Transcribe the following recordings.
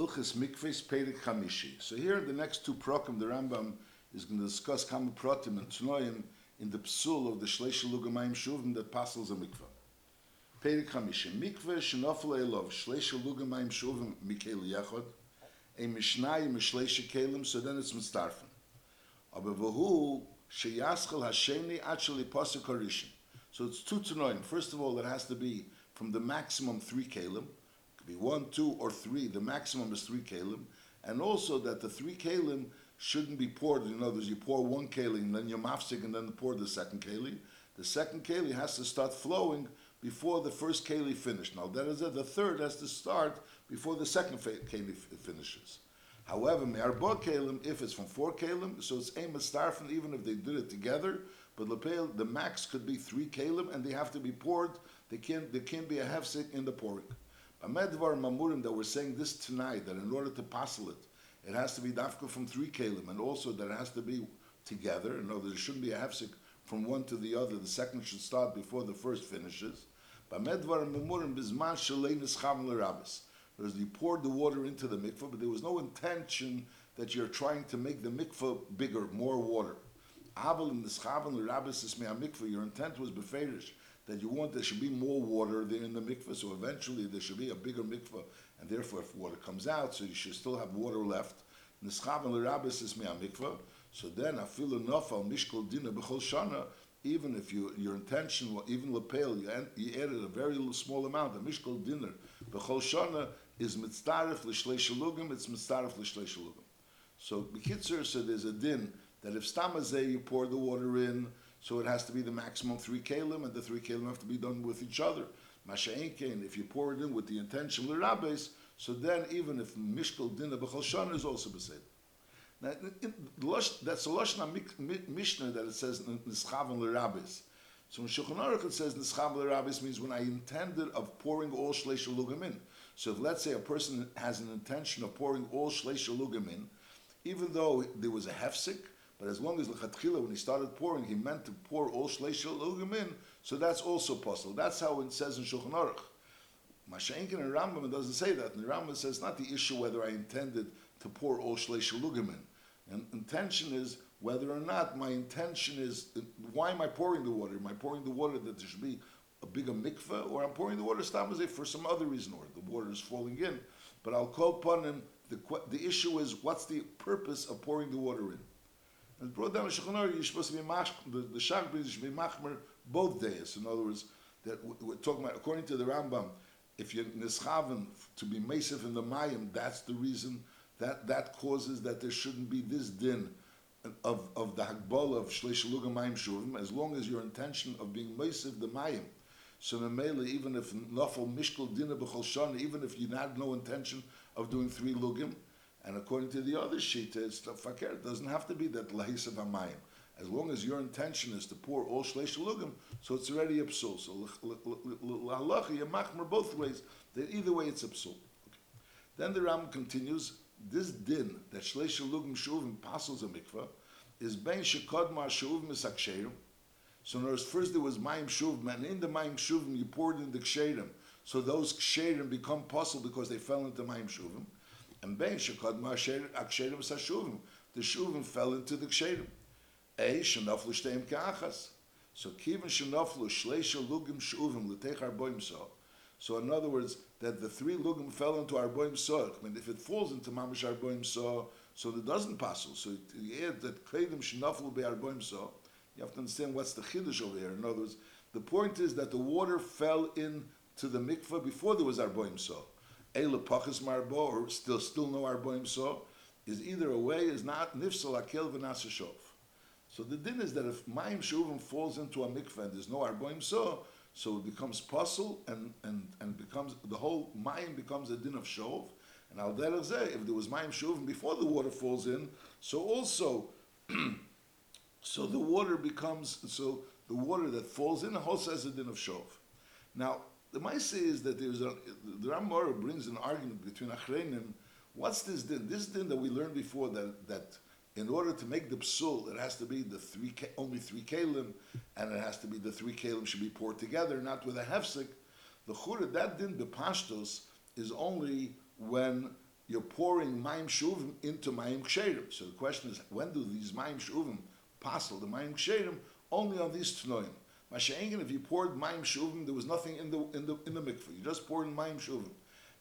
Hilchis Chamishi. So here in the next two prokim, the Rambam is going to discuss Kama Pratim and Tnoim in the psul of the Shleish Lugamayim Shuvim that passes a. Perik Chamishi. Mikveh Elov Lugamayim Shuvim Mikel Yechod a Mishnai Kelim, so then it's Mitzdarfen. Aber Hasheni Actually Pasuk. So it's two Tnoim. First of all, it has to be from the maximum three Kelim could be one, two, or three. The maximum is three kalim, and also that the three kalim shouldn't be poured. In other words, you pour one kalim, then you mafsik, and then pour the second kalim. The second kalim has to start flowing before the first kalim finishes. Now that is it. The third has to start before the second kalim finishes. However, me'arba kalim, if it's from four kalim, so it's aim starfin, even if they did it together. But the max could be three kalim, and they have to be poured. They can't. There can't be a hefsek in the pouring. Amedvar Mamurim that we're saying this tonight, that in order to passel it, it has to be dafka from three kalim, and also that it has to be together. In other words, there shouldn't be a hefsik from one to the other. The second should start before the first finishes. Amedvar Mamurim bizman shalein ischam l'rabis. You poured the water into the mikveh, but there was no intention that you're trying to make the mikveh bigger, more water. Aval in the schaven l'rabis is mikveh. Your intent was beferish that you want there should be more water there in the mikveh, so eventually there should be a bigger mikveh, and therefore if water comes out, so you should still have water left. Nischav and l'rabis is mikveh, so then afilu nafal mishkol dina b'chol shana, even if you, your intention, even lepel, you, you added a very small amount, a mishkol dinner b'chol shana is mitzdarif l'shlei shalugim, it's mitzdarif l'shlei shalugim. So Bekitzer said there's a din that if stamazeh you pour the water in, so it has to be the maximum three kalim, and the three kalim have to be done with each other. Masha'enkein, if you pour it in with the intention of l'rabes, so then even if mishkal dinah b'chol is also besed. Now, that's a lashna mishnah that it says nischav and l'rabes. So in Shulchan Aruch says nischav l'rabes means when I intended of pouring all shleish in. So if let's say a person has an intention of pouring all shleish in, even though there was a hefsik, but as long as lechatchila, when he started pouring, he meant to pour all shleish lugim in, so that's also possible. That's how it says in Shulchan Aruch. Masha'inkin and Rambam doesn't say that. And the Rambam says not the issue whether I intended to pour all shleish lugim in. And intention is whether or not my intention is why am I pouring the water? Am I pouring the water that there should be a bigger mikveh, or I'm pouring the water stamazeh for some other reason, or the water is falling in. But I'll call upon him. The, the issue is what's the purpose of pouring the water in? And brought down the Shulchan you're supposed to be mach, the, the brings should be machmer both days. In other words, that we're talking about, according to the Rambam, if you're nischaven to be mesif in the mayim, that's the reason that that causes that there shouldn't be this din of, of the hagbal of shleish mayim shuvim, as long as your intention of being mesif the mayim. So Mamela, even if nafal mishkal dinner b'chol even if you had no intention of doing three lugim, and according to the other sheet, it's the fakir. It doesn't have to be that lahisav amayim. As long as your intention is to pour all shleish lugim, so it's already a psul. So halacha yamachmer both ways. That either way it's a psul. Then the Ram continues. This din that shleish lugim shuvim passes a mikvah is ben shekod ma shuvim misaksherim. So words, first there was mayim shuvim, and in the mayim shuvim you poured in the ksherim. So those ksherim become possible because they fell into mayim shuvim. And ben shekod aksherim sashuvim. The shuvim fell into the ksherim. A shenaflu shteim kachas. So kiven shenaflu shleisha lugim shuvim l'tech arboim so. So in other words, that the three lugim fell into arboim so. I mean, if it falls into mamish arboim so, so it doesn't pass. So you add that kredim shenaflu be arboim so. You have to understand what's the chiddush over here. In other words, the point is that the water fell into the mikveh before there was arboim so. Eile pachas marbo, or still still no arboim so, is either a way is not nifsal akel v'nasa So the din is that if mayim shuvim falls into a mikveh and there's no arboim so, so it becomes puzzle and, and, and becomes the whole mayim becomes a din of shov. And al derech if there was mayim shuvim before the water falls in, so also So the water becomes, so the water that falls in also has a din of shov. Now, the Maisa is that there's a, the Ramara brings an argument between Achreinim. What's this din? This din that we learned before that, that in order to make the psul, it has to be the three, only three kalim, and it has to be the three kalim should be poured together, not with a hefsek. The chura, that din, the pashtos, is only when you're pouring Maim Shuvim into Maim Ksherim. So the question is, when do these Maim Shuvim passel, the Maim Ksherim, only on these Tnoim? If you poured Maim Shuvim, there was nothing in the, in the, in the mikveh. You just poured in Maim Shuvim.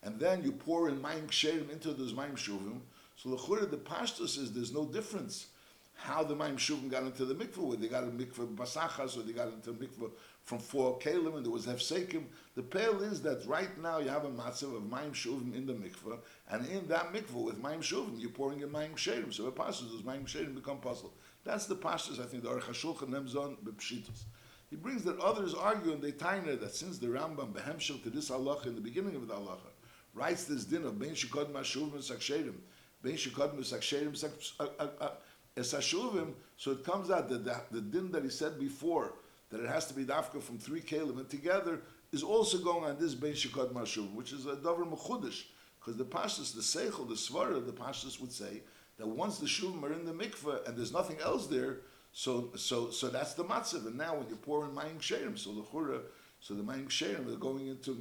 And then you pour in Maim Ksherim into those Maim Shuvim. So the the Pashtus is there's no difference how the Maim Shuvim got into the mikveh, whether they got a mikveh basachas or they got into mikveh from four kalim and there was hefsekim. The pale is that right now you have a matzav of Maim Shuvim in the mikveh, and in that mikveh with Maim Shuvim, you're pouring in Maim Ksherim. So the Pashtus, those Maim Ksherim become puzzle. That's the Pashtus, I think, the Aruch HaShulchan Nemzon Bepshitus. He brings that others argue and they taina that since the Rambam behemshel to this halacha in the beginning of the halacha writes this din of ben shikod mashuvim saksherim, ben shikod saksherim esashuvim, uh, uh, uh, so it comes out that the, the din that he said before that it has to be dafka from three kalim and together is also going on this ben shikod mashuvim, which is a davar mechudish because the pashas, the seichel, the svara, the pashas would say that once the shuvim are in the mikveh and there's nothing else there, so so so that's the matzav. And now when you pour in mayim sherim, so the chura, so the mayim sherim are going into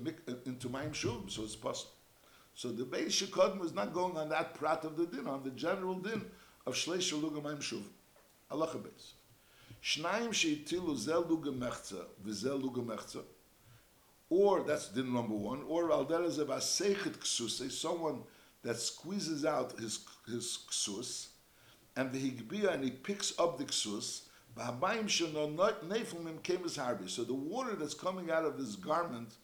into mayim shuvim, so it's possible. So the Beis Shekodim is not going on that prat of the din, on the general din of Shleish Luga Mayim Shuv. Allah Beis. Shnaim sheitilu zel luga mechza, v'zel luga mechza. Or, that's din number one, or al asechet ksuse, someone that squeezes out his, his ksus, and the higbia, and he picks up the ksus, so the water that's coming out of this garment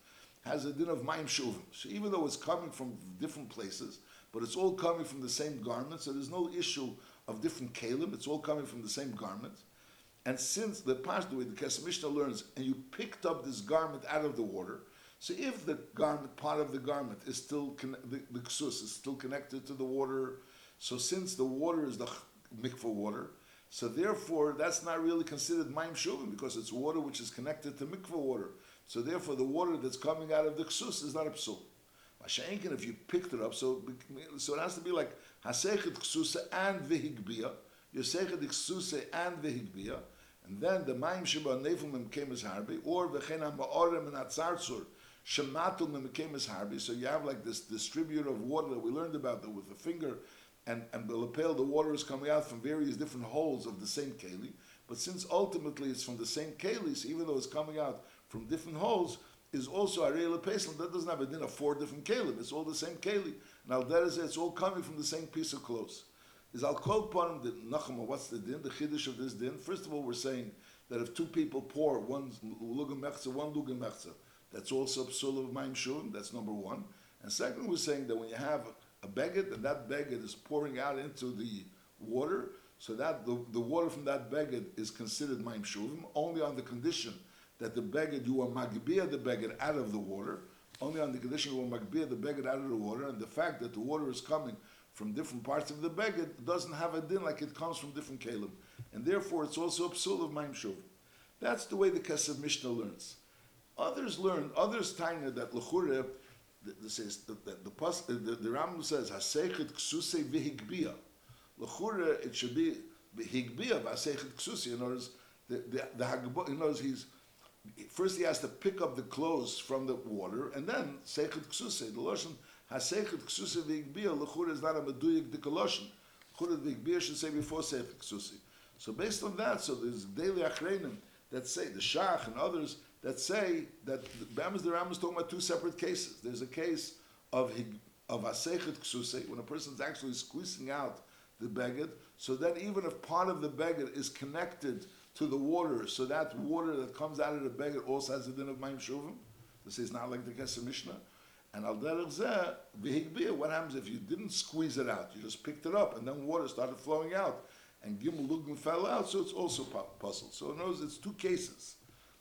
has a din of mayim shuvim. So even though it's coming from different places, but it's all coming from the same garment, so there's no issue of different kalim. It's all coming from the same garment. And since the past the way the Mishnah learns, and you picked up this garment out of the water, so if the garment, part of the garment is still, the, the ksus is still connected to the water, so since the water is the mikvah water, so therefore that's not really considered mayim shuvim because it's water which is connected to mikvah water. So therefore, the water that's coming out of the ksus is not a psul. Masha'enkin, if you picked it up, so so it has to be like hasechet ksusa and vehigbia, yosechet ksusa and vehigbia, and then the mayim sheba nefum came as harbi, or v'chena ma'orem and atzarzur shematul came as harbi. So you have like this distributor of water that we learned about that with the finger and, and the lapel, the water is coming out from various different holes of the same keli. But since ultimately it's from the same keli, so even though it's coming out from different holes is also Ariel Pesel. That doesn't have a din of four different kalim. It's all the same keli. Now that is it's all coming from the same piece of clothes. Is I'll call upon the Nachama, what's the din? The chiddush of this din. First of all, we're saying that if two people pour one lugam mechza, one lugam mechza, that's also psul of ma'im shuvim. That's number one. And second, we're saying that when you have a beged and that beged is pouring out into the water, so that the, the water from that beged is considered ma'im shuvim only on the condition that the beggar, you are magbia the beggar out of the water, only on the condition you are magbia the beggar out of the water, and the fact that the water is coming from different parts of the beggar doesn't have a din like it comes from different kalim. And therefore it's also a psul of Maim Shuv. That's the way the Kesef Mishnah learns. Others learn, others tanya that L'chure, says that the, the, the, the Rambam says, Hasechet ksuse v'higbia. L'chure, it should be v'higbia v'hasechet ksuse. In other words, the, the, the, in other words, he's, first he has to pick up the clothes from the water, and then sechet ksuse. The lashon hasechet ksuse v'igbia lechur is not a meduyik dikoloshin. Chur v'igbia should say before sechet ksuse. So based on that, so there's daily achreinim that say the shach and others that say that the Bamos the Ram is talking about two separate cases. There's a case of of asechet ksuse when a person's actually squeezing out the beged, so that even if part of the beged is connected to the water, so that water that comes out of the beggar also has a din of Maim Shuvim. This is not like the Kesef Mishnah. And al derech what happens if you didn't squeeze it out? You just picked it up, and then water started flowing out, and gimel lugim fell out, so it's also puzzled. So other words, it's two cases.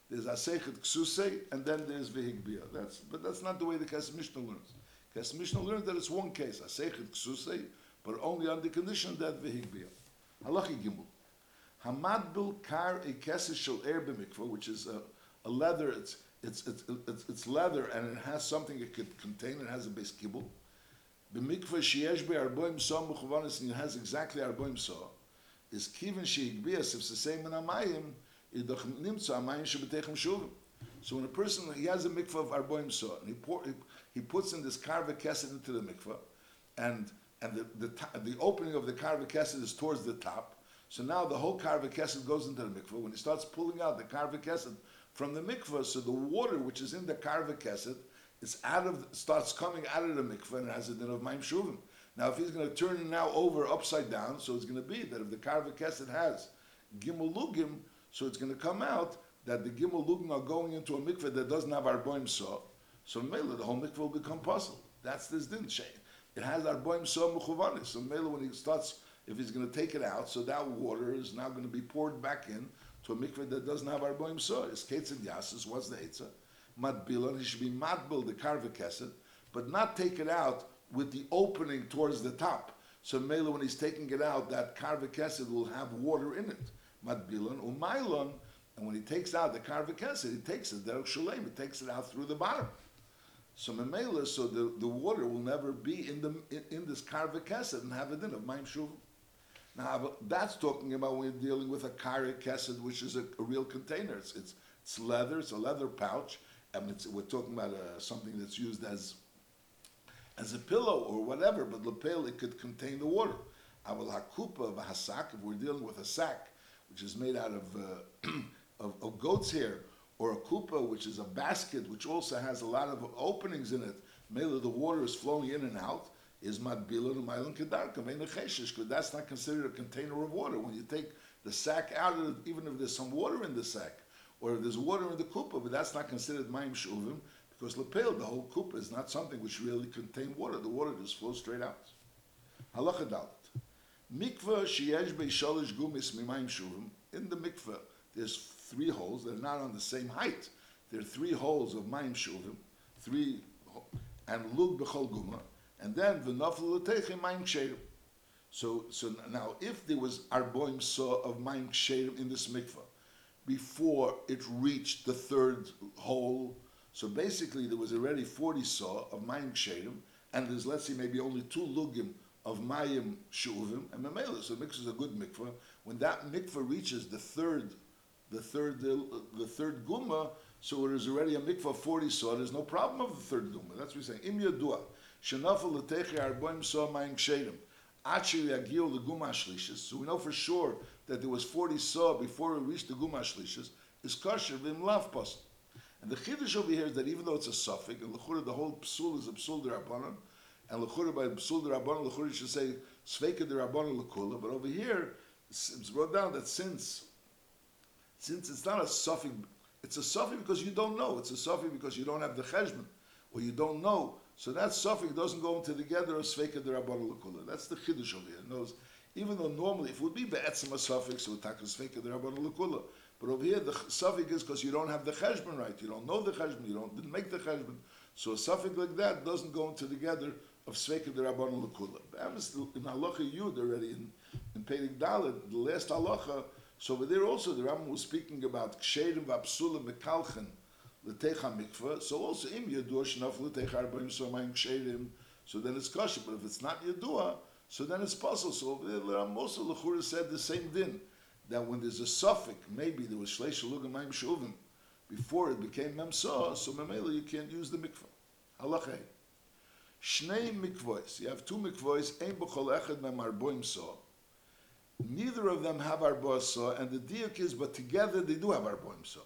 There's asechet ksuse, and then there's vehigbia. That's, but that's not the way the Kesef Mishnah learns. Kesef Mishnah learns that it's one case, asechet ksuse, but only on the condition that vehigbia. Halachi gimel. Hamadbil kar a shel er b'mikvah, which is a, a leather. It's, it's it's, it's it's leather and it has something it could contain. It has a base kibble. B'mikvah sheyesh be arboim so mechuvanis and it has exactly arboim so. Is kiven sheigbias if it's the same in amayim So when a person he has a mikvah of arboim so and he, pour, he, he puts in this karva kesed into the mikvah, and and the the, the opening of the karva kesed is towards the top. So now the whole karva kesed goes into the mikveh. When he starts pulling out the karva kesed from the mikveh, so the water which is in the karva kesed is out of starts coming out of the mikveh and has a din of maim shuvim. Now, if he's going to turn it now over upside down, so it's going to be that if the karva kesed has gimel lugim, so it's going to come out that the gimel lugim are going into a mikveh that doesn't have arboim saw. So mele the whole mikveh will become puzzled. That's this din. It has arboim saw mechuvanis. So mele when he starts, if he's going to take it out, so that water is now going to be poured back in to a mikveh that doesn't have arboim saw. It's ketz and yasis. What's the etza? Matbilon. He should be matbil the karva kesed, but not take it out with the opening towards the top. So mele when he's taking it out, that karva kesed will have water in it. Matbilon umailon. And when he takes out the karva kesed, he takes it derek shalem. He takes it out through the bottom. So memela, so the, the water will never be in the in, in this karva kesed and have a din of maim shuvim. Now that's talking about when you're dealing with a karva kesed, which is a, a real container. It's, it's it's leather. It's a leather pouch, and we're talking about uh, something that's used as as a pillow or whatever. But lapel it could contain the water. Aval hakupa v'hasak. If we're dealing with a sack, which is made out of uh, of, of goat's hair, or a kupa, which is a basket, which also has a lot of openings in it. Mela, the water is flowing in and out. Is madbila to mailan kedarka because that's not considered a container of water. When you take the sack out of it, even if there's some water in the sack, or if there's water in the kupa, but that's not considered mayim shuvim because lepel, the whole kupa is not something which really contain water. The water just flows straight out. Halacha. Mikveh sheyesh gumis shuvim. In the mikveh, there's three holes. They're not on the same height. There are three holes of mayim shuvim, three, and lug bechol guma, and then v'nafel l'teichim mayim ksherim. So, so now, if there was arboim saw of mayim ksherim in this mikveh before it reached the third hole, so basically there was already 40 saw of mayim ksherim, and there's let's say maybe only two lugim of mayim shuvim, and memela. So mikveh is a good mikveh. When that mikveh reaches the third the third the third guma, so it is already a mikvah of forty saw. There's no problem of the third guma. That's what we're saying. Im yadua shenafel leteche arboim saw mayim kshedim. Actually, agil the guma shlishis. So we know for sure that there was forty saw before it reached the guma shlishis. Is kosher v'im lav. And the chiddush over here is that even though it's a suffix, and the whole psul is a psul derabanan, and l'chura by psul derabanan, l'chura you should say sveika derabanan l'kula. But over here, it's brought down that since since it's not a suffix, it's a suffix because you don't know. It's a suffix because you don't have the cheshbon, or you don't know. So that suffix doesn't go into the together of sveika derabana lekula. That's the chiddush over here. Knows, even though normally if it would be be'etzim a suffix, it would take a sveika derabana lekula. But over here, the suffix is because you don't have the cheshbon right. You don't know the cheshbon. You don't didn't make the cheshbon. So a suffix like that doesn't go into the together of derabana lekula. That was in halacha yud already in in Pedig Dalet, the last halacha. So over there also the Rambam was speaking about ksherim v'apsulim mekalchen l'techa mikveh. So also im yadua shenaf l'techa arbaim somayim ksherim. So then it's kosher. But if it's not yadua, so then it's puzzle. So over there the Rambam also l'chura said the same din that when there's a suffix, maybe there was shleish lugamayim shuvim before it became memsa. So memela you can't use the mikveh. Halacha. Shnei mikvois. You have two mikvois. Ein b'chol echad mem arboim so. Neither of them have arboim so, and the diak is, but together they do have arboim so.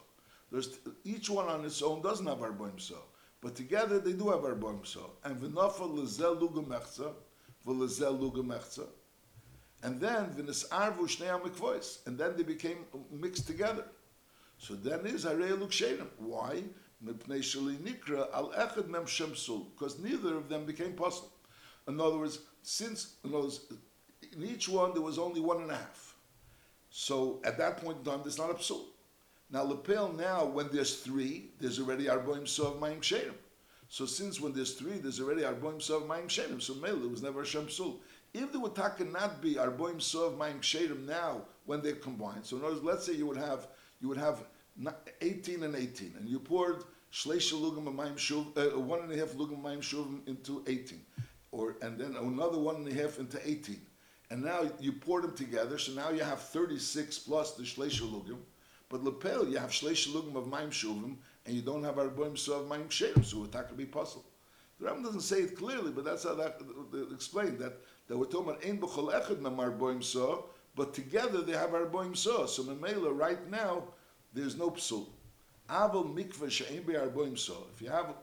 There's each one on its own doesn't have arboim so, but together they do have arboim so. And v'nafal lezel luga mechza, v'lezel luga mechza. And then v'nisarvu shnei mikvois, and then they became mixed together. So then is arei lukshenim. Why? Because neither of them became puzzle. In other words, since in words, in each one there was only one and a half. So at that point in time, there's not a psul. Now lapel now, when there's three, there's already arboim sov mayim sherim. So since when there's three, there's already arboim sov mayim sherim. So mele there was never a shem psul. If there would taka not be arboim sov mayim sherim now when they're combined. So in other words, let's say you would have you would have 18 and 18, and you poured shleisha lugam mayim shuv, uh, one and a half lugam mayim shuvim into 18, or and then another one and a half into 18. And now you pour them together, so now you have 36 plus the shleisha lugam. But lapel, you have shleisha lugam of mayim shuvim, and you don't have arboim so of mayim sherim, so it could be puzzle. The Rambam doesn't say it clearly, but that's how that explained that that we're talking about ein b'chol echad mem arboim so, but together they have arboim so. So memela right now there's no psul. Aval mikveh she'ein be'arboim so. If you have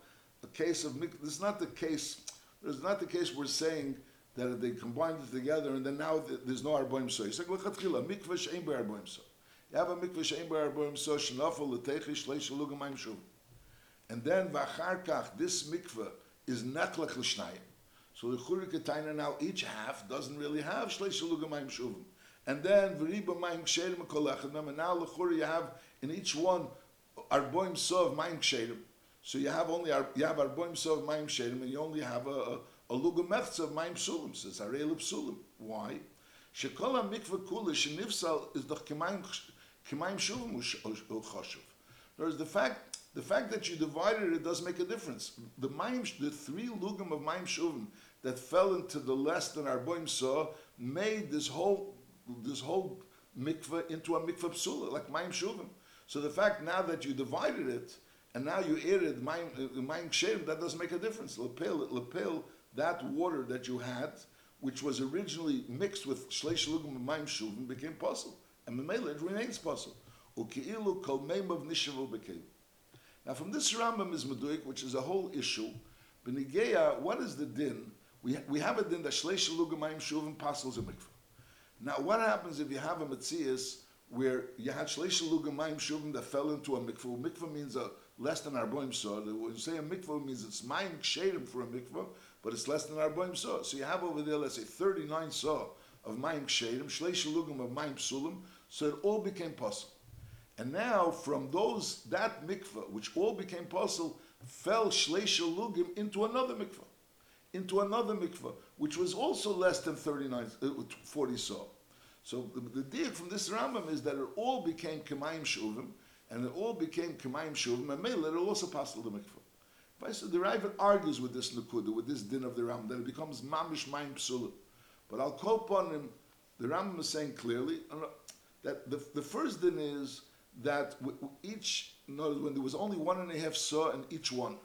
a case of mikveh, this is not the case. It's not the case we're saying that they combined it together and then now there's no arboim so. You say l'chatchila mikveh she'ein be'arboim so. You have a mikveh she'ein be'arboim so shenafel l'teichish leish lugam ma'im shuv. And then v'achar kach this mikveh is netlech l'shnayim. So the Churikataina now each half doesn't really have Shleish Shaluga Maim Shuvim. And then Veriba Maim Ksherim Kolechad and now Lechur you have in each one Arboim Sov Maim Ksherim. So you have only you have Arboim Sov Maim Ksherim and you only have a, a, a Luga of Maim Sulim. So it's Arel Psulim. Why? Shekola Mikvah Kula Shenifsal is the Kemaim Kemaim Shuvim Uchoshuv. Whereas the fact the fact that you divided it does make a difference. The Maim, the three lugim of Maim Shuvim that fell into the less than Arboim saw made this whole this whole mikveh into a mikveh psula, like Maim Shuvim. So the fact now that you divided it and now you added Maim uh, Maim that doesn't make a difference. Lepel, lepel, that water that you had, which was originally mixed with Shleish lugim of Maim Shuvim, became possible, and Memela it remains possible. Uki'ilu kol of nishavu became. Now, from this Rambam is Meduik, which is a whole issue. Benigeya, what is the din? We, we have a din that Shleish Lugamayim Shuvim Pasels a mikvah. Now, what happens if you have a Metzias where you had Lugamayim Shuvim that fell into a mikvah? Mikvah means a less than Arboim Saw. When you say a mikvah, means it's Mayim Ksherim for a mikvah, but it's less than Arboim Saw. So you have over there, let's say, 39 Saw of Mayim Ksherim, Shleish Lugam of Mayim Sulim, so it all became possible. And now, from those, that mikvah, which all became possible, fell shleisha lugim into another mikvah, into another mikveh, which was also less than 39, uh, 40 saw. So the, the deal from this Rambam is that it all became kemaim shuvim, and it all became kemaim shuvim, and mele, it also passed to the I said the Raavad argues with this Nakuda, with this din of the Rambam, that it becomes mamish maim psulim. But I'll call on him, the Rambam is saying clearly uh, that the, the first din is that each, no, when there was only one and a half saw in each one,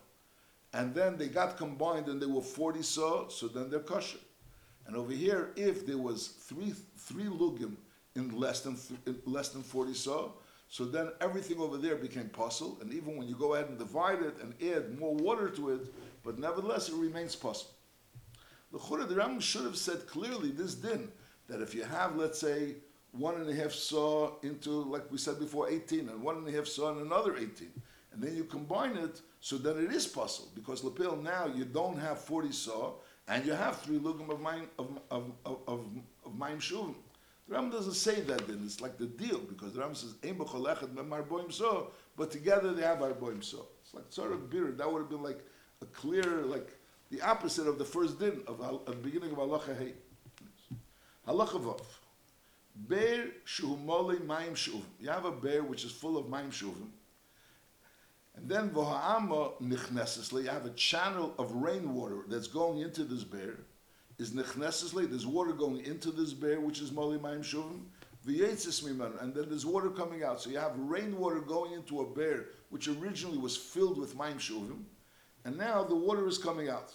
and then they got combined and there were 40 saw, so then they're kosher. And over here, if there was three three lugim in less than th- in less than 40 saw, so then everything over there became possible, and even when you go ahead and divide it and add more water to it, but nevertheless it remains possible. The Chura, the Rambam should have said clearly this din, that if you have, let's say, one and a half saw into, like we said before, 18, and one and a half saw and another 18. And then you combine it, so then it is possible. Because lapel now you don't have 40 saw, and you have three lugim of mine of of of of, of mine shuvim. The Ram doesn't say that then. It's like the deal because the Ram says ein b'chol echad saw, but together they have arboim so. It's like sort of bitter. That would have been like a clear, like the opposite of the first din of, of the beginning of halacha hey. Halacha vav. Bear shuhumole mayim shuvim. You have a bear which is full of mayim shuvim. And then v'ha'ama nichnesesli, you have a channel of rainwater that's going into this bear. Is nichnesesli, there's water going into this bear, which is moli mayim shuvim. And then there's water coming out. So you have rainwater going into a bear, which originally was filled with mayim shuvim, and now the water is coming out.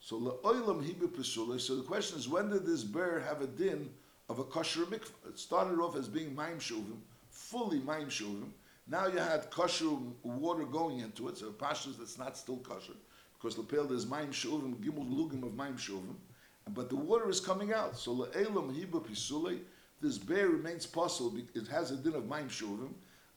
So. So the question is, when did this bear have a din of a kosher mikvah? It started off as being mayim shuvim, fully mayim shuvim. Now you had kosher water going into it, so pashtus that's not still kosher, because lapel there's mayim shuvim, gimel lugim of mayim shuvim, but the water is coming out. So la'elam hiba pisule, this bear remains possible. It has a din of mayim shuvim.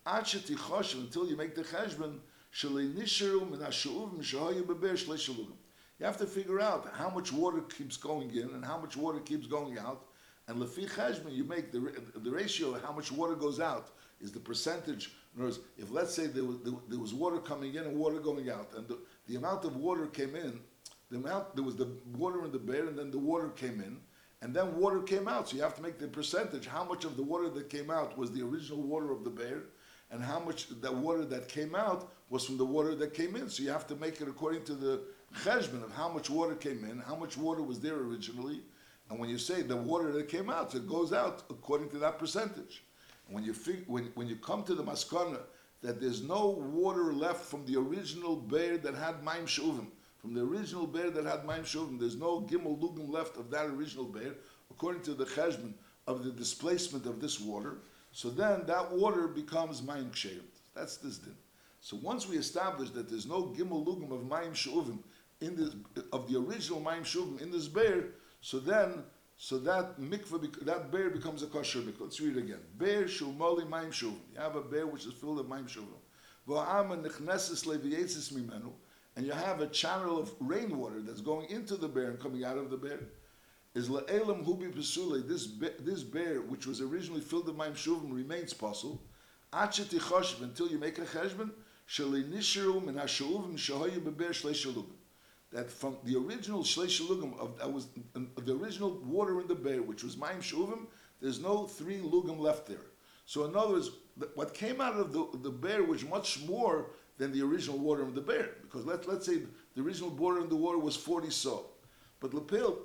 Acheti choshev until you make the cheshbon shalei nisheru min hashuvim shahoyu beber shlei shalugim. You have to figure out how much water keeps going in and how much water keeps going out. And lefi cheshbon, you make the the ratio of how much water goes out is the percentage. In other words, if let's say there was, there, there was water coming in and water going out, and the, the amount of water came in, the amount there was the water in the bear, and then the water came in, and then water came out. So you have to make the percentage. How much of the water that came out was the original water of the bear, and how much that water that came out was from the water that came in. So you have to make it according to the cheshbon of how much water came in, how much water was there originally, and when you say the water that came out, so it goes out according to that percentage. When you fig- when when you come to the maskana that there's no water left from the original bear that had maim shuvim from the original bear that had Maim Shuvim. There's no Gimel Lugim left of that original bear, according to the Cheshbon of the displacement of this water. So then that water becomes Maim Ksherim. That's this din. So once we establish that there's no Gimel Lugim of Maim Shuvim in this, of the original Maim Shuvim in this bear, so then so that mikvah, that bear becomes a kosher mikvah. Let's read it again. Bear shumoli maim shuvim. You have a bear which is filled with maim shuvim. V'ha'ama nechneses levietzis mimenu. And you have a channel of rainwater that's going into the bear and coming out of the bear. Is le'elam hubi pesule. This be- this bear, which was originally filled with maim shuvim, remains possible. Achet tichoshev until you make a cheshbon. Sheli nishiru min ha'shuvim shahoyu beber shlei shalugim that from the original shleish lugim of that was um, of the original water in the bear, which was ma'im shuvim, there's no three lugim left there. So in other words, what came out of the, the bear was much more than the original water of the bear, because let let's say the original water in the water was forty so, but lapel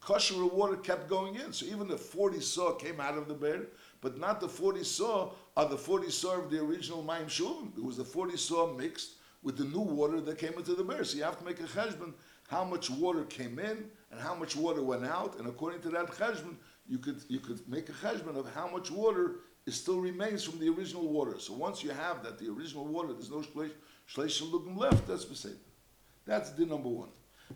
kosher water kept going in. So even the forty saw came out of the bear, but not the forty saw are the forty saw of the original ma'im shuvim. It was the forty saw mixed with the new water that came into the bear. So you have to make a cheshbon how much water came in and how much water went out, and according to that cheshbon, you could you could make a cheshbon of how much water is still remains from the original water. So once you have that the original water, there's no shleish shleish lugim left. That's besed. That's the number one.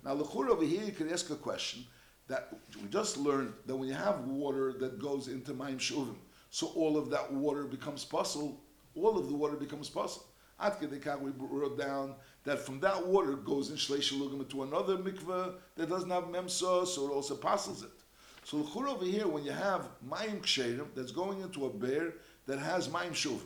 Now the lechur over here, you can ask a question that we just learned that when you have water that goes into Maim Shuvim, so all of that water becomes puzzle, all of the water becomes puzzle. At Kedekah, we wrote down that from that water goes in Shleish Lugim into another mikveh that doesn't have Memsa, so it also passes it. So l'chur over here, when you have Mayim Ksherim that's going into a bear that has Mayim Shuvim.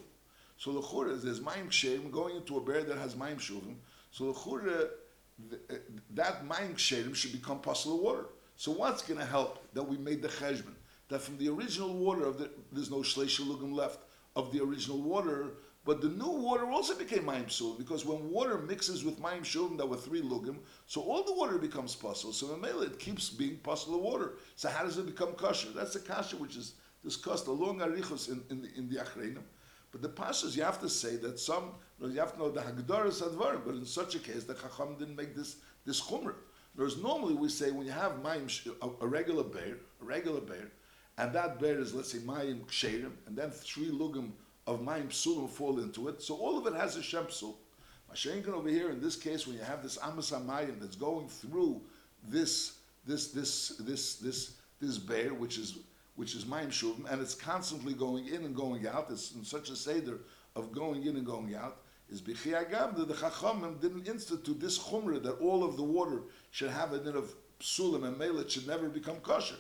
So l'chur is there's Mayim Ksherim going into a bear that has Mayim Shuvim. So l'chur, uh, uh, that Mayim Ksherim should become puzzle water. So what's going to help that we made the cheshbon? That from the original water of the, there's no shleish lugim left of the original water, but the new water also became mayim shuvim because when water mixes with mayim shuvim that were three lugim, so all the water becomes puzzle. So in it keeps being puzzle water. So how does it become kosher? That's the kasha which is discussed along arichos in, in the in the achreinim. But the pashas you have to say that some you have to know the hagdaras advarim, but in such a case the chacham didn't make this this chumrah. Whereas normally we say when you have mayim, a, a regular bear, a regular bear, and that bear is let's say mayim ksherim, and then three lugim of mayim psulim fall into it. So all of it has a shem psul. Mashenkin over here in this case, when you have this amas mayim that's going through this this this this this this bear, which is which is mayim shuvim, and it's constantly going in and going out. It's in such a seder of going in and going out is Bichiyagav that the Chachamim didn't institute this chumrah that all of the water should have a din of psulim and melet should never become kosher.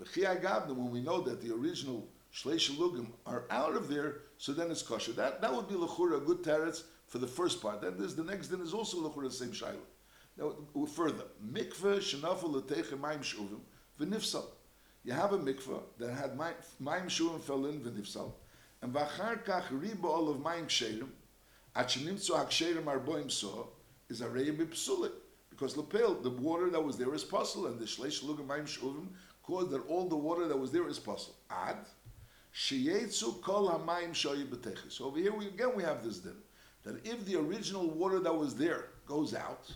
Bichiyagav when we know that the original shleish lugim are out of there, so then it's kosher. That that would be lechura good teretz for the first part. Then there's the next din is also lechura the same shayla. Now further, mikveh shenafu leteche mayim shuvim v'nifsal. You have a mikveh that had mayim shuvim fell in v'nifsal, and v'achar kach riba all of mayim ksherim Achinimtzu haksherim arboim so is a reim b'psulik. Because lepel, the water that was there is puzzle, and the shleish lugim mayim shuvim caused that all the water that was there is puzzle. Ad sheyetzu kol hamayim. So over here we, again we have this din that if the original water that was there goes out,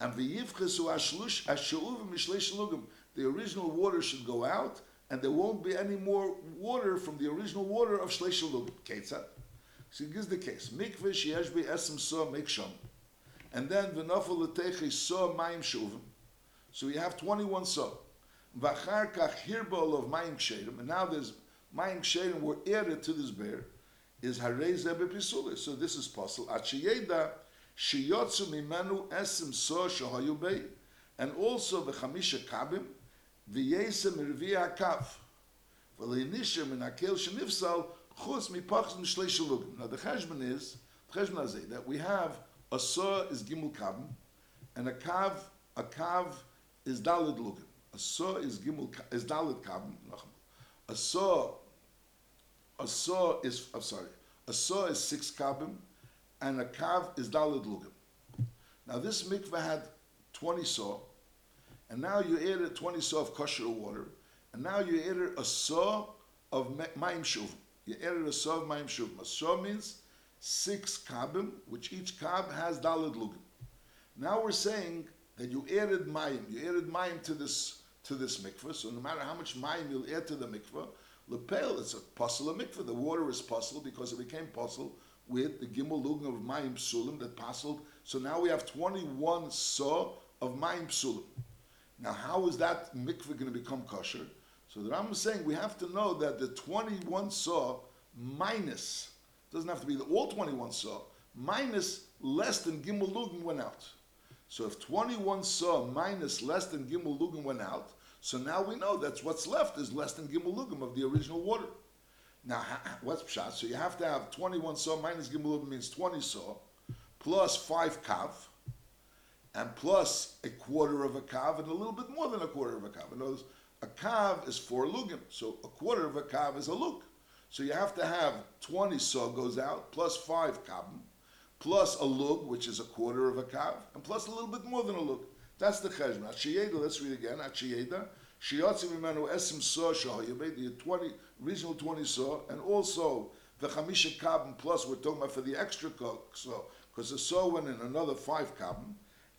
and the ashlush mishleish lugim, the original water should go out, and there won't be any more water from the original water of shleish lugim. Ketzat. So he gives the case. Mikveh sheyesh esem so miksham. And then v'nafel letechi so mayim shuvim. So you have 21 so. V'achar kach of mayim ksherim. And now there's mayim ksherim were added to this bear. Is harei zeh So this is possible. At sheyeda sheyotzu mimenu esem so shahayu bei. And also v'chamisha kabim v'yesem irvi hakav. V'leinisha min hakel shenifsal chutz mipachs mishleish lugim. Now the cheshbon is the cheshbon that we have a saw is gimel kabim, and a kav a kav is dalid lugim. A saw is gimel is dalid kabim. A saw a saw is I'm sorry. A saw is six kabim, and a kav is dalid lugim. Now this mikveh had twenty saw, and now you added twenty saw of kosher water, and now you added a saw of mayim shuvim you added a saw of mayim shuvim. A saw means six kabim, which each kab has dalad lugim. Now we're saying that you added mayim, you added mayim to this to this mikveh. So no matter how much mayim you'll add to the mikveh, lepel it's a puzzle of mikveh. The water is puzzle because it became puzzle with the gimel lugin of mayim psulim that puzzled. So now we have 21 saw of mayim psulim. Now how is that mikveh going to become kosher? So the Rambam is saying we have to know that the 21 saw minus doesn't have to be the, all 21 saw minus less than gimel lugin went out. So if 21 saw minus less than gimel lugim went out, so now we know that's what's left is less than gimel lugim of the original water. Now, what's pshat? So you have to have 21 saw minus gimel lugim means 20 saw, plus 5 kav, and plus a quarter of a kav, and a little bit more than a quarter of a kav. In other words, a kav is 4 lugim, so a quarter of a kav is a lug. So you have to have 20 saw goes out, plus 5 kavim, plus a lug, which is a quarter of a kav, and plus a little bit more than a lug. That's the cheshbon. Achiyeda, let's read again. Achiyeda, shiyotzi mimenu esim saw shahoyabed, the 20, regional 20 saw, and also the chamisha kabin plus, we're talking about for the extra saw, because the saw went in another five kabin,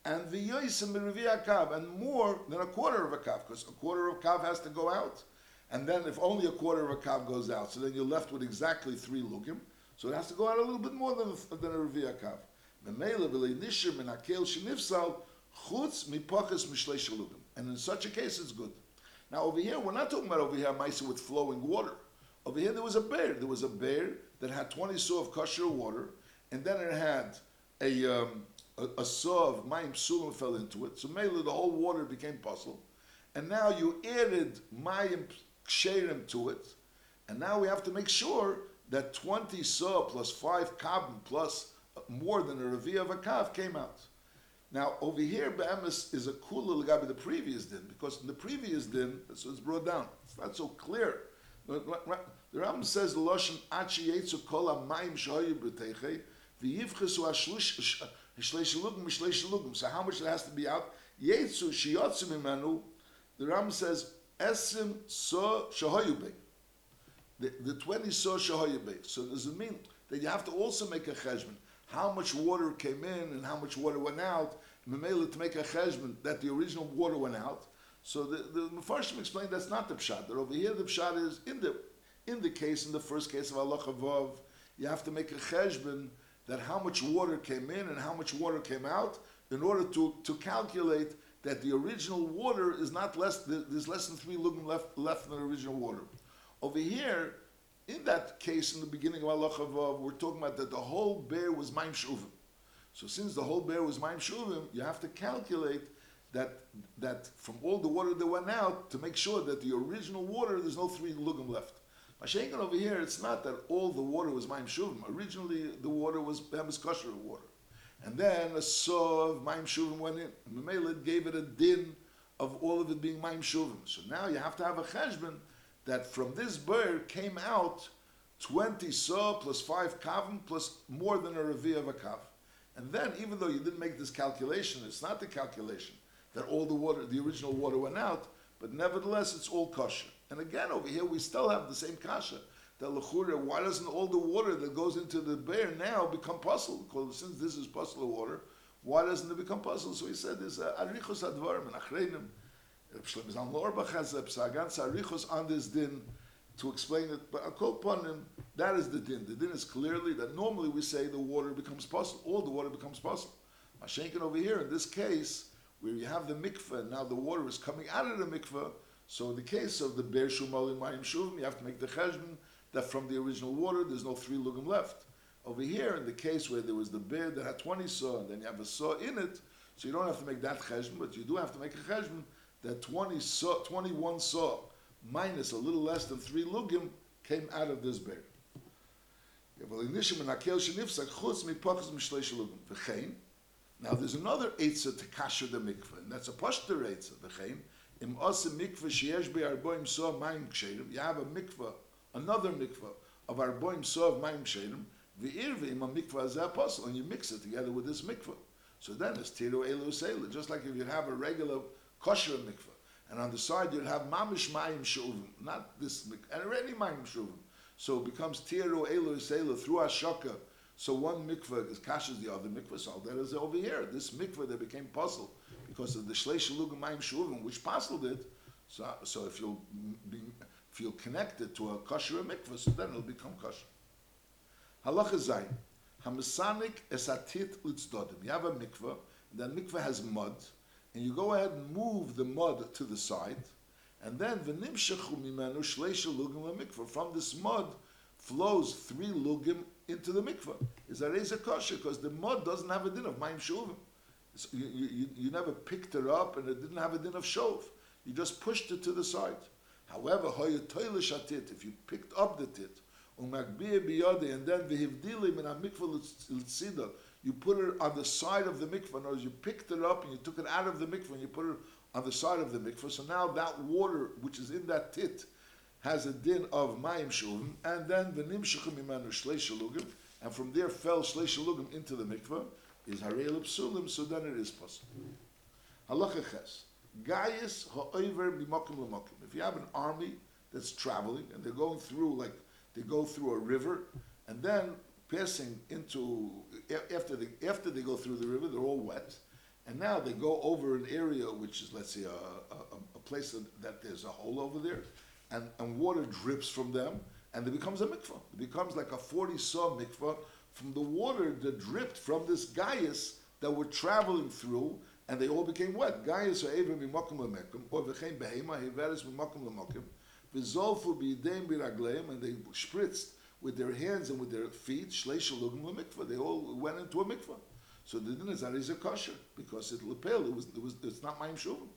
and the yoisim mirivia kav, and more than a quarter of a kav, because a quarter of a kav has to go out. And then if only a quarter of a kav goes out, so then you're left with exactly three lugim. So it has to go out a little bit more than, than a Revi'a Kav. Chutz. And in such a case, it's good. Now over here, we're not talking about over here Maisa with flowing water. Over here, there was a bear. There was a bear that had 20 saw of kosher water, and then it had a, um, a, a saw of mayim sulam fell into it. So mainly the whole water became puzzle. And now you added mayim ksherim to it, and now we have to make sure that 20 saw plus 5 kabim plus more than a revi of a kav came out. Now, over here, Be'emes is a kula legabi the previous din, because in the previous din, so it's brought down. It's not so clear. The Rambam says, Loshen achi yetzu kol ha-mayim shoyu b'teichei, v'yivchesu ha-shlei shalugim mishlei shalugim. So how much it has to be out? Yetzu shiyotzu mimenu, the Rambam says, esim so shoyu b'teichei. The, the 20 saw shahoyabeh. So does it mean that you have to also make a cheshbon? How much water came in and how much water went out? To make a cheshbon that the original water went out. So the, the Mepharshim explained that's not the pshat. That over here the pshat is in the in the case, in the first case of Allah Chavav, you have to make a cheshbon that how much water came in and how much water came out in order to, to calculate that the original water is not less, there's less than three lugim left, left than the original water. Over here, in that case, in the beginning of Allah Chavav, we're talking about that the whole bear was Maim Shuvim. So since the whole bear was Maim Shuvim, you have to calculate that that from all the water that went out to make sure that the original water, there's no three lugim left. Mashenkin over here, it's not that all the water was Maim Shuvim. Originally, the water was Bemis Kosher water. And then a saw of Maim Shuvim went in. And Mamela gave it a din of all of it being Maim Shuvim. So now you have to have a cheshbon that from this bird came out 20 saw plus 5 kavim plus more than a revi of a kav. And then, even though you didn't make this calculation, it's not the calculation that all the water, the original water went out, but nevertheless, it's all kosher. And again, over here, we still have the same kasha. That lechura, why doesn't all the water that goes into the bear now become puzzle? Because since this is puzzle water, why doesn't it become puzzle? So he said this, uh, arichos advarim and achreinim. On this din to explain it. But akol panim, that is the din. The din is clearly that normally we say the water becomes puzzle. All the water becomes puzzle. Mashenkin over here, in this case, where you have the mikveh, now the water is coming out of the mikveh, so in the case of the Ber Shumal in Mayim Shuvim, you have to make the cheshbon that from the original water, there's no three lugim left. Over here, in the case where there was the bear that had 20 saw, and then you have a saw in it, so you don't have to make that cheshbon, but you do have to make a cheshbon that 20 saw, 21 saw minus a little less than three lugim came out of this bear. Now there's another Eitzah to kasher the mikveh, and that's a pashter Eitzah, v'chein, im ose mikveh sheyesh be arboim so mayim you have a mikveh, another mikveh of arboim so of mayim a mikveh as apostle, and you mix it together with this mikveh. So then it's tiru elu just like if you have a regular kosher mikveh, and on the side you'd have mamish mayim shuvim, not this, and already mayim shuvim. So it becomes tiru elu seila through ashaka, So one mikveh is kashes the other mikveh, so that is over here. This mikveh that became puzzle because of the shleish lugim mayim shuvim, which puzzled it. So, so if you'll be, if you'll connect it to a kosher mikveh, so then it'll become kosher. Halacha zayin. Hamasanik esatit litzdodim. You have a mikveh, and that mikveh has mud, and you go ahead and move the mud to the side, and then v'nimshechu mimenu shleisha lugim mikveh. From this mud flows three lugim into the mikveh. Is that a kosher? Because the mud doesn't have a din of mayim shuvim. So you, you, you never picked it up, and it didn't have a din of shov. You just pushed it to the side. However, if you picked up the tit, and then you put it on the side of the mikvah. In other words, you picked it up and you took it out of the mikvah and you put it on the side of the mikvah. So now that water which is in that tit has a din of mayim shuvim, and then the nimshachim imanu shleish lugim, and from there fell shleish lugim into the mikvah, is harei psulim, so then it is possible. Halacha ches. Gaius ha'oiver b'mokim l'mokim. If you have an army that's traveling and they're going through, like, they go through a river, and then passing into, after they, after they go through the river, they're all wet, and now they go over an area which is, let's say, a, a, a place that, that there's a hole over there, and, and water drips from them, and it becomes a mikvah. It becomes like a 40 saw mikvah from the water that dripped from this Gaius that we're traveling through, and they all became wet. Gaius are even b'mokum l'mekum, or v'chein behema, heveris b'mokum l'mokum, v'zolfu b'yideim b'ragleim, and they spritzed with their hands and with their feet. They all went into a mikvah. So the din is that is a kosher, because it lepel, it was, it was, it's not ma'im shuvim.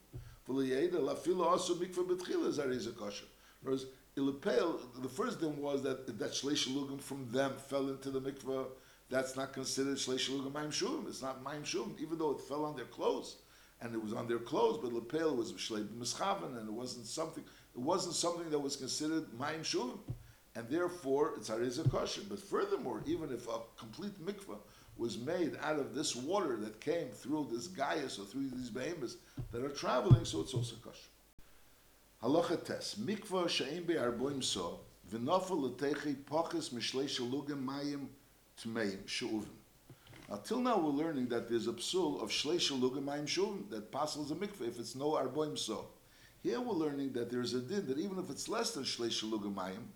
V'liyeda, lafila also mikvah b'tchila is that is a kosher. Whereas, Ilipel, the first din was that that shleish lugim from them fell into the mikvah, that's not considered shleish lugim ma'im shuvim. It's not ma'im shuvim, even though it fell on their clothes, and it was on their clothes. But lepel was shlei mischaven, and it wasn't something. It wasn't something that was considered ma'im shuvim, and therefore it's hareza kosher. But furthermore, even if a complete mikvah was made out of this water that came through this gaius or through these behemoths that are traveling, so it's also kosher. Halacha tes mikvah she'im be'arboim so v'nofel l'techi poches mishlei shalugim mayim tmeim she'uvim. Until now, we're learning that there's a psul of shlei shalugim mayim she'uvim that passes a mikvah if it's no arboim so. Here we're learning that there's a din that even if it's less than shlei shalugim mayim,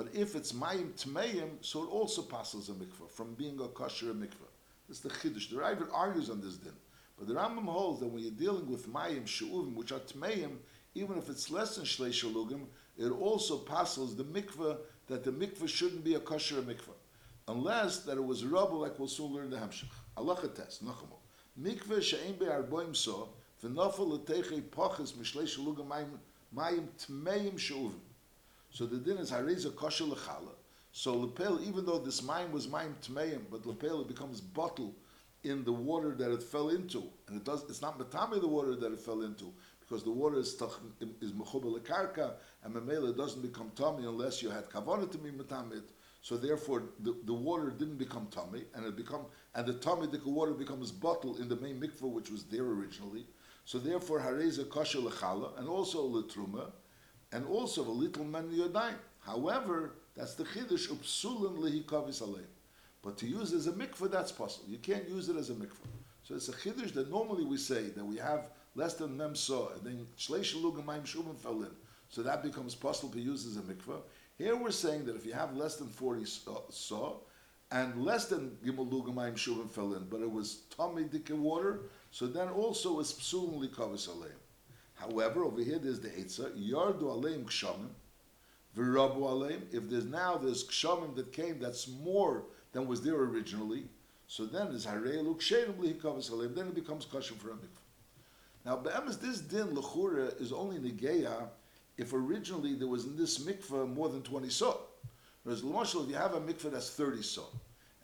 but if it's mayim tmeim, so it also passes a mikvah from being a kosher mikvah. This is the chiddush. The Ravid argues on this din, but the Rambam holds that when you're dealing with mayim she'uvim, which are tmeim, even if it's less than shlei shalugim, it also passes the mikveh that the mikveh shouldn't be a kosher mikveh, unless that it was rubble, like we'll soon learn the Hamshach. Allah test, nachamo. Mikveh she'en be'arboim so, v'nofel l'teichei poches mishlei shalugim mayim, mayim tmeim she'uvim. So the din is hareza kosher lechala. So lepel, even though this mayim was mayim tmeim, but lepel becomes bottle in the water that it fell into, and it does. It's not matame the water that it fell into, because the water is is mechubel lekarka, and memela doesn't become tummy unless you had kavana to be matamid. So therefore, the, the water didn't become tummy, and it become and the tummy the water becomes bottle in the main mikvah which was there originally. So therefore, hareza kosher lechala, and also letruma, and also a little man yodayim. However, that's the chiddush upsulim lehikavis aleim. But to use it as a mikvah, that's possible. You can't use it as a mikvah. So it's a chiddush that normally we say that we have less than mem saw, and then shleish lugam mayim shuvim fell in. So that becomes possible to use as a mikvah. Here we're saying that if you have less than 40 uh, saw, and less than gimel lugam mayim shuvim fell in, but it was tummy dike water, so then also it's psulim likavis aleim. However, over here there's the Eitzah, Yardu Aleim Kshamim, Virabu Aleim. If there's now there's Kshamim that came that's more than was there originally, so then it's Harelu Ksherim Lihikavas Aleim, then it becomes Kashim for a mikvah. Now, Be'emes, this din, Lechura, is only Negeya if originally there was in this mikvah more than 20 saw. Whereas, Lamashal, if you have a mikvah that's 30 saw,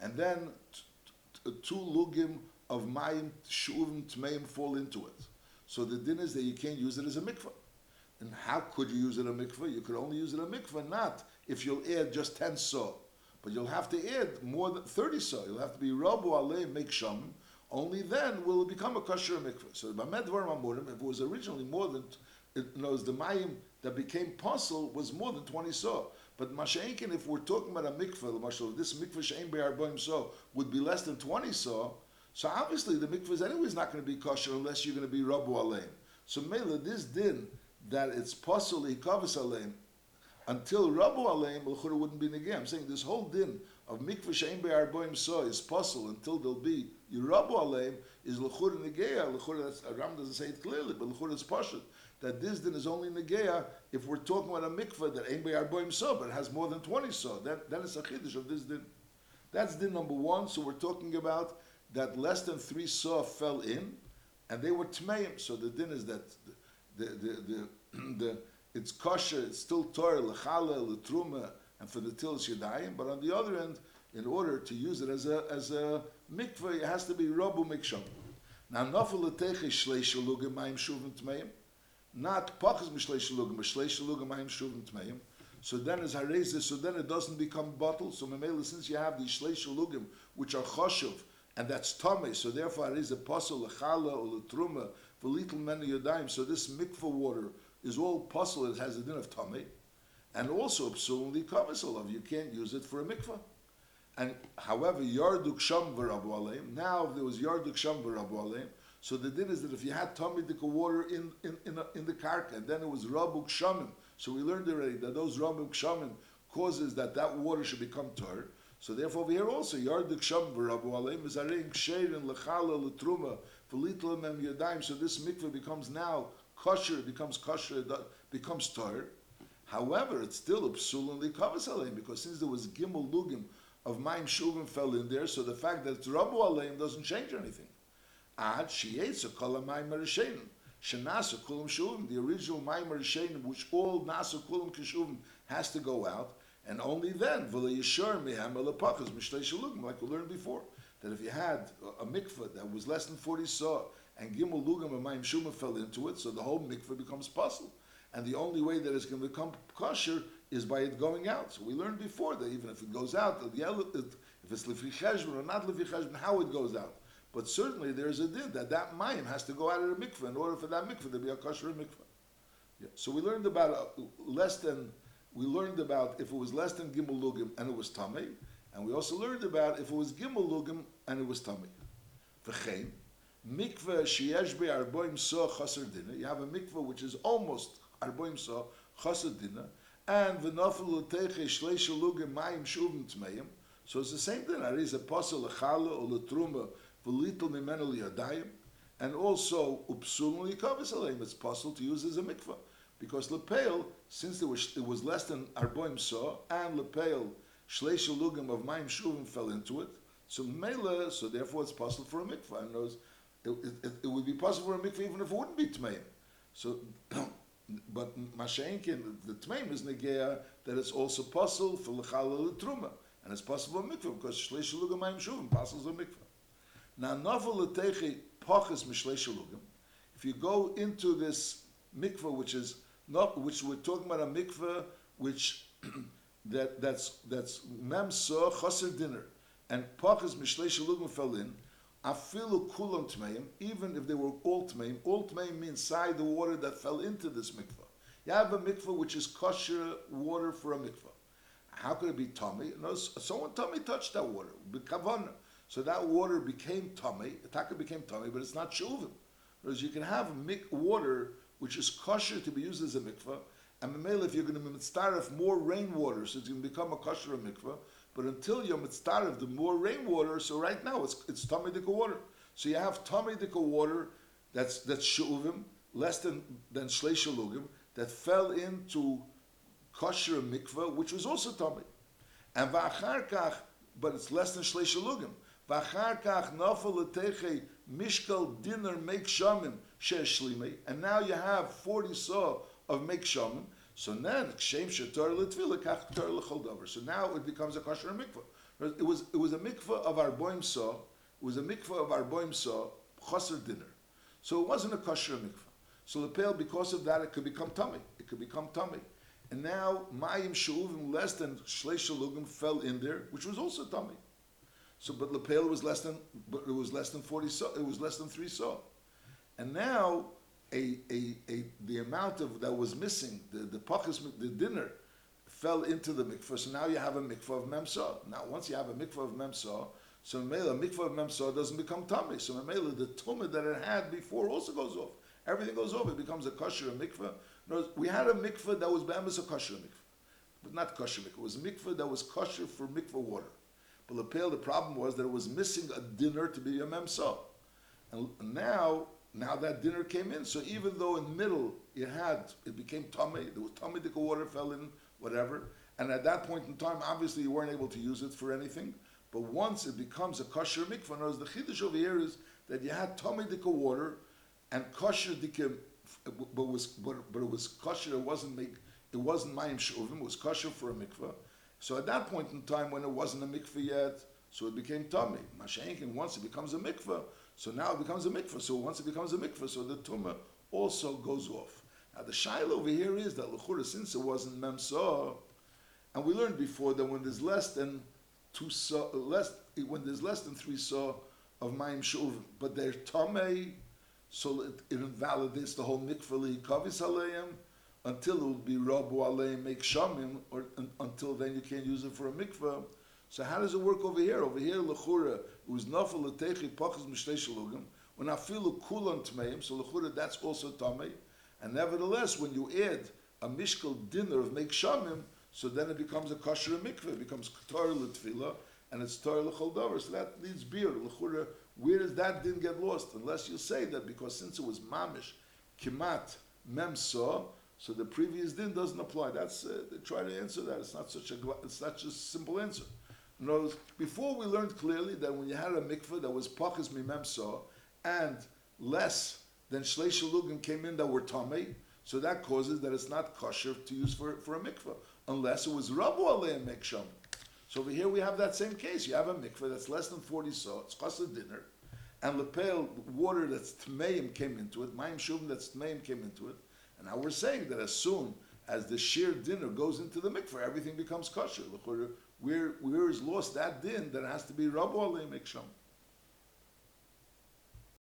and then two lugim of mayim, shuvim, tmeim fall into it. So the din is that you can't use it as a mikvah. And how could you use it a mikvah? You could only use it a mikvah, not if you'll add just 10 saw. But you'll have to add more than 30 saw. You'll have to be rabu alei make sham. Only then will it become a kosher mikvah. So if it was originally more than it knows the mayim that became puzzle was more than 20 saw. But Masha'inkin, if we're talking about a mikveh, this mikveh she'en be'arboim saw would be less than 20 saw, so obviously the mikvah is anyways not going to be kosher unless you're going to be rabu aleim. So Mela, this din that it's puzzle hikavas aleim until rabu aleim, l'chura wouldn't be negay. I'm saying this whole din of mikveh she'en be'arboim saw is possible until there'll be rabu aleim is l'chura negay. L'chura, that's, uh, Ram doesn't say it clearly, but l'chura is pashut that this din is only negeya if we're talking about a mikvah that ain't arboim so, but has more than 20 so. Then, then it's a chiddush of this din. That's din number one. So we're talking about that less than three saw fell in, and they were tmeim. So the din is that the the the, the, the it's kosher, it's still torah lechala letruma, and for the tilis yadayim. But on the other end, in order to use it as a as a mikveh, it has to be rabu miksham. Now nafel leteche shleish lugim mayim shuvim tmeim not pachas mishleish lugim, mishleish lugim ayim shuvim tmeim. So then as harezah, so then it doesn't become bottle. So memela, since you have the shleish lugim, which are choshuv, and that's tummy, so therefore harezah apostle lechala or letruma for little many yadayim. So this mikvah water is all puzzle. It has a din of tummy, and also the of You can't use it for a mikvah. And however, yarduk sham v'rabu Now, if there was yarduk sham v'rabu so the din is that if you had Talmudic water in in in, a, in the karka, and then it was Rabuk Shamim. So we learned already that those Rabuk Shamim causes that that water should become tar. So therefore, we here also Yardik Sham v'Rabu Aleim is Arein Ksherin Lechala Letruma V'Litla Mem Yadayim. So this mikveh becomes now kosher, becomes kosher, becomes tar. However, it's still a psul and likavas aleim because since there was gimel lugim of Maim Shuvim fell in there, so the fact that it's Rabu aleim doesn't change anything. Ad sheyetza kol maimer shein. Shenasa kulam shuvim, the original maimer shein, which all nasa kulam kishuvim has to go out, and only then like we learned before. That if you had a mikveh that was less than 40 saw, and gimel Lugam and mayim shuma fell into it, so the whole mikveh becomes puzzle. And the only way that it's going to become kosher is by it going out. So we learned before that even if it goes out, if it's cheshbon or not cheshbon, how it goes out. But certainly there's a din that that mayim has to go out of the mikveh in order for that mikveh to be a kosher mikveh. Yeah. So we learned about uh, less than we learned about if it was less than gimel lugim and it was tummy, and we also learned about if it was gimel lugim and it was tummy. V'chein mikveh sheyesh be arboim so chaser dinner. You have a mikveh which is almost arboim so chaser dinner, and v'nafel l'teiche shleisha lugim mayim shuvim tmeim. So it's the same thing. There is a posel lechala or letruma v'litul mimenu liyadayim, and also upsulun liyikavis aleim. It's possible to use as a mikvah because lepeil, since was it was less than arboim saw, and lepeil shleish lugim of mayim shuvim fell into it. So mele, so therefore it's possible for a mikvah. And it, it, it, would be possible for a mikvah even if it wouldn't be tmeim. So. but Mashenkin, the Tmeim is Negea, that it's also possible for L'chala Truma. And it's possible for mikvah, because Shleish Lugamayim Shuvim, possible for mikvah. Now, novel leteche pachas mishlei If you go into this mikveh, which is not, which we're talking about a mikveh, which that that's that's mem so chaser dinner, and pachas mishlei shalugim fell in. Afilu kulam tmeim, even if they were all tmeim, all tmeim means inside the water that fell into this mikveh. You have a mikveh which is kosher water for a mikveh. How could it be tummy? No, someone tummy touched that water. So that water became tummy. Taka became tummy, but it's not shuvim. Whereas you can have mik- water which is kosher to be used as a mikvah, and memel if you're going to mitzdaref more rainwater, so it's going to become a kosher mikvah. But until you're mitzdaref the more rainwater, so right now it's it's tummy water. So you have tummy water that's that's shuvim less than than shleishalugim that fell into kosher mikvah, which was also tummy, and va'achar but it's less than shleishalugim. V'achar kach nafel leteche mishkal dinner make and now you have 40 saw of make so then kach So now it becomes a kosher mikvah. It was it was a mikvah of our boim saw. It was a mikvah of our boim saw chaser dinner. So it wasn't a kosher mikvah. So the pale because of that it could become tummy. It could become tummy. And now mayim shuvim less than shleishalugim fell in there, which was also tummy. So, but Lepel was less than, but it was less than 40 saw, it was less than three saw. And now, a, a, a, the amount of that was missing, the, the pachas, the dinner, fell into the mikvah. So now you have a mikvah of memsa. Now, once you have a mikvah of memsa, so Mela, mikvah of memsa doesn't become tummy. So Mela, the tumah that it had before also goes off. Everything goes off. It becomes a kosher a mikvah. No, we had a mikvah that was be'emes a kosher mikvah, but not kosher mikvah. It was a mikvah that was kosher for mikvah water. But Lepel, the problem was that it was missing a dinner to be a memsa. And now, now that dinner came in. So even though in the middle it had, it became tummy, there was tummy the water fell in, whatever. And at that point in time, obviously you weren't able to use it for anything. But once it becomes a kosher mikvah, notice the chiddush over here is that you had tummy dika water and kosher dika, but was but, but it was kosher. It wasn't make it wasn't mayim shuvim. It was kosher for a mikvah. So at that point in time, when it wasn't a mikvah yet, so it became tummy. Mashenkin once it becomes a mikvah, so now it becomes a mikvah. So once it becomes a mikvah, so the tumah also goes off. Now the shaila over here is that lechura since it wasn't memsa, and we learned before that when there's less than two saw, less when there's less than three saw of mayim shuvim, but they're tamei, so it, it invalidates the whole mikvah kavis aleim until it will be rabu aleim make shamim, or un, until then you can't use it for a mikvah. So how does it work over here? Over here, lechura was nafel letechi pachas mishtei shalugim. When afilu kulan tmeim, so lechura that's also tamei. And nevertheless, when you add a mishkal dinner of make shamim, so then it becomes a kosher mikveh, it becomes Torah l'tfila, and it's Torah l'chol. So that leads beer, l'chura. Where does that din get lost? Unless you say that because since it was mamish, kimat, memsa, so the previous din doesn't apply. That's uh, they try to answer that. It's not such a it's not just a simple answer. In other words, before we learned clearly that when you had a mikveh that was pachas mimemsa and less than shleish lugim came in that were tamei, so that causes that it's not kosher to use for, for a mikveh unless it was rabu aleim miksham. So over here we have that same case. You have a mikveh that's less than 40 so, it's chassid dinner, and lepel, water that's tmeim came into it, mayim shuvim that's tmeim came into it, and now we're saying that as soon as the sheer dinner goes into the mikveh, everything becomes kosher. Where, where is lost that din that has to be rabu aleim miksham?